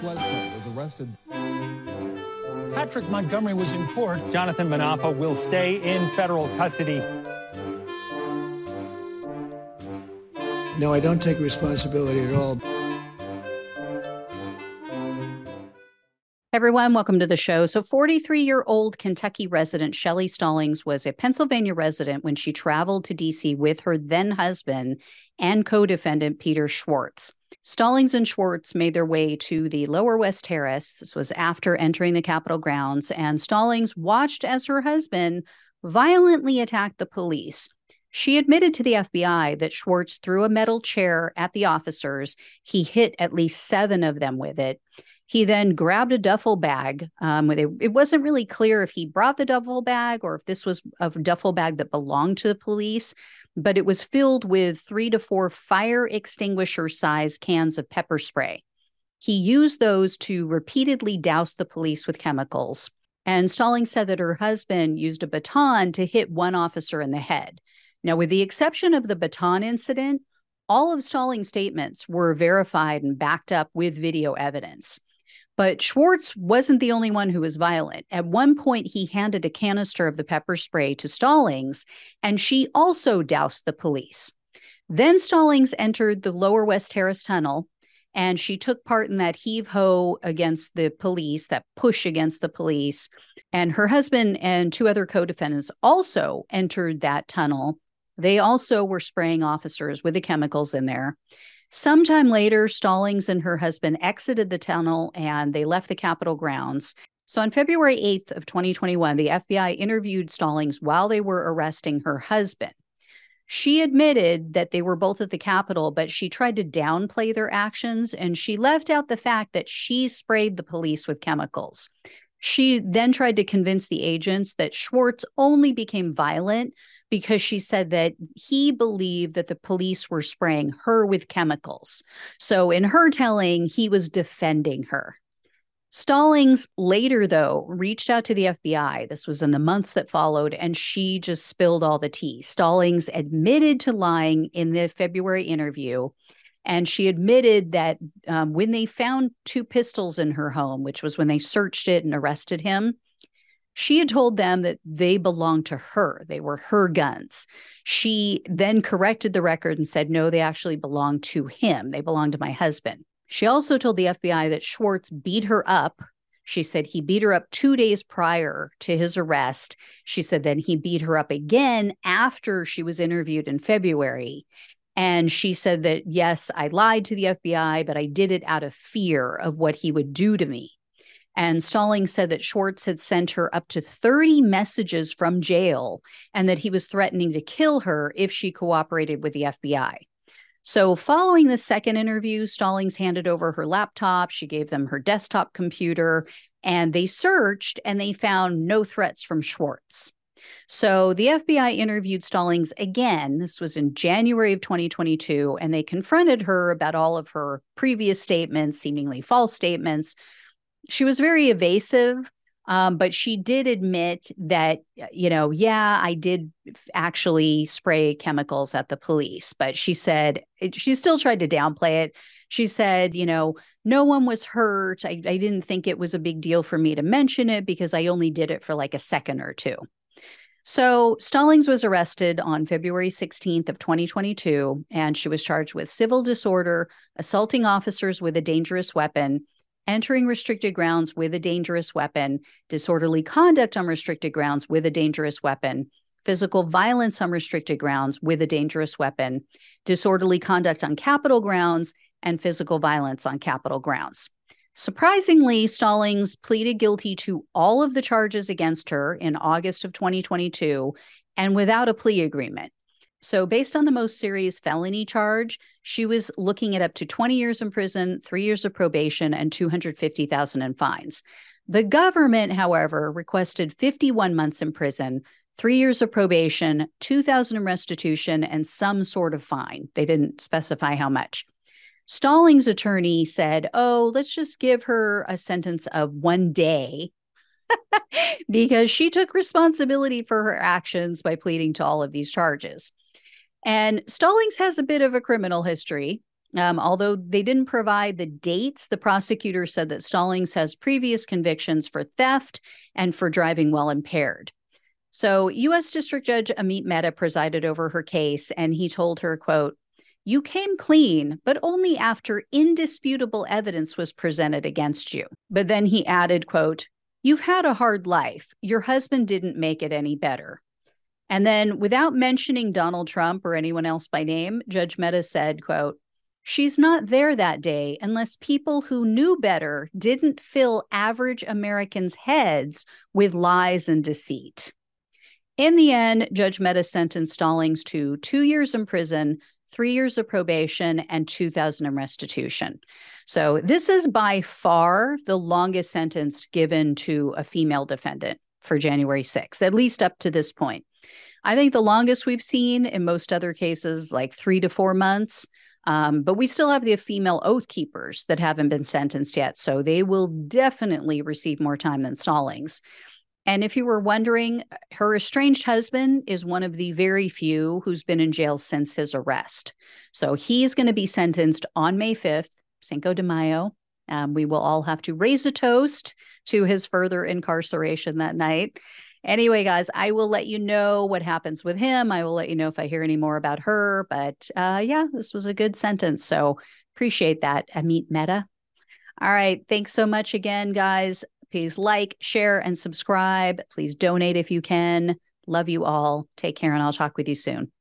Bledsoe was arrested. Patrick Montgomery was in court. Jonathan Munafo will stay in federal custody. No, I don't take responsibility at all. Everyone, welcome to the show. So, 43 year old Kentucky resident Shelly Stallings was a Pennsylvania resident when she traveled to DC with her then husband and co defendant Peter Schwartz. Stallings and Schwartz made their way to the Lower West Terrace. This was after entering the Capitol grounds, and Stallings watched as her husband violently attacked the police. She admitted to the FBI that Schwartz threw a metal chair at the officers. He hit at least seven of them with it. He then grabbed a duffel bag. Um, it, it wasn't really clear if he brought the duffel bag or if this was a duffel bag that belonged to the police, but it was filled with three to four fire extinguisher size cans of pepper spray. He used those to repeatedly douse the police with chemicals. And Stallings said that her husband used a baton to hit one officer in the head. Now, with the exception of the baton incident, all of Stallings' statements were verified and backed up with video evidence. But Schwartz wasn't the only one who was violent. At one point, he handed a canister of the pepper spray to Stallings, and she also doused the police. Then Stallings entered the lower West Terrace tunnel, and she took part in that heave ho against the police, that push against the police. And her husband and two other co defendants also entered that tunnel. They also were spraying officers with the chemicals in there. Sometime later, Stallings and her husband exited the tunnel and they left the Capitol grounds. So on February 8th of 2021, the FBI interviewed Stallings while they were arresting her husband. She admitted that they were both at the Capitol, but she tried to downplay their actions and she left out the fact that she sprayed the police with chemicals. She then tried to convince the agents that Schwartz only became violent because she said that he believed that the police were spraying her with chemicals. So, in her telling, he was defending her. Stallings later, though, reached out to the FBI. This was in the months that followed, and she just spilled all the tea. Stallings admitted to lying in the February interview. And she admitted that um, when they found two pistols in her home, which was when they searched it and arrested him, she had told them that they belonged to her, they were her guns. She then corrected the record and said, no, they actually belonged to him, they belonged to my husband. She also told the FBI that Schwartz beat her up. She said he beat her up two days prior to his arrest. She said then he beat her up again after she was interviewed in February. And she said that, yes, I lied to the FBI, but I did it out of fear of what he would do to me. And Stallings said that Schwartz had sent her up to 30 messages from jail and that he was threatening to kill her if she cooperated with the FBI. So, following the second interview, Stallings handed over her laptop. She gave them her desktop computer and they searched and they found no threats from Schwartz. So the FBI interviewed Stallings again. This was in January of 2022, and they confronted her about all of her previous statements, seemingly false statements, she was very evasive um, but she did admit that, you know, yeah, I did actually spray chemicals at the police. But she said she still tried to downplay it. She said, you know, no one was hurt. I, I didn't think it was a big deal for me to mention it because I only did it for like a second or two. So Stallings was arrested on February 16th of 2022 and she was charged with civil disorder, assaulting officers with a dangerous weapon, entering restricted grounds with a dangerous weapon, disorderly conduct on restricted grounds with a dangerous weapon, physical violence on restricted grounds with a dangerous weapon, disorderly conduct on Capitol grounds, and physical violence on Capitol grounds. Surprisingly, Stallings pleaded guilty to all of the charges against her in August of 2022 and without a plea agreement. So, based on the most serious felony charge, she was looking at up to 20 years in prison, three years of probation, and 250,000 in fines. The government, however, requested 51 months in prison, three years of probation, 2,000 in restitution, and some sort of fine. They didn't specify how much. Stallings' attorney said, "Oh, let's just give her a sentence of one day." because she took responsibility for her actions by pleading to all of these charges. And Stallings has a bit of a criminal history. Um, although they didn't provide the dates, the prosecutor said that Stallings has previous convictions for theft and for driving while impaired. So, U.S. District Judge Amit Mehta presided over her case, and he told her, "quote You came clean, but only after indisputable evidence was presented against you." But then he added, "quote You've had a hard life. Your husband didn't make it any better." And then, without mentioning Donald Trump or anyone else by name, Judge Mehta said, "quote She's not there that day unless people who knew better didn't fill average Americans' heads with lies and deceit. In the end, Judge Mehta sentenced Stallings to two years in prison, three years of probation, and 2000 in restitution. So this is by far the longest sentence given to a female defendant for January 6th, at least up to this point. I think the longest we've seen in most other cases, like three to four months. Um, but we still have the female oath keepers that haven't been sentenced yet. So they will definitely receive more time than Stallings. And if you were wondering, her estranged husband is one of the very few who's been in jail since his arrest. So he's going to be sentenced on May 5th, Cinco de Mayo. Um, we will all have to raise a toast to his further incarceration that night. Anyway, guys, I will let you know what happens with him. I will let you know if I hear any more about her. But uh, yeah, this was a good sentence. So appreciate that, Amit Mehta. All right. Thanks so much again, guys. Please like, share, and subscribe. Please donate if you can. Love you all. Take care, and I'll talk with you soon.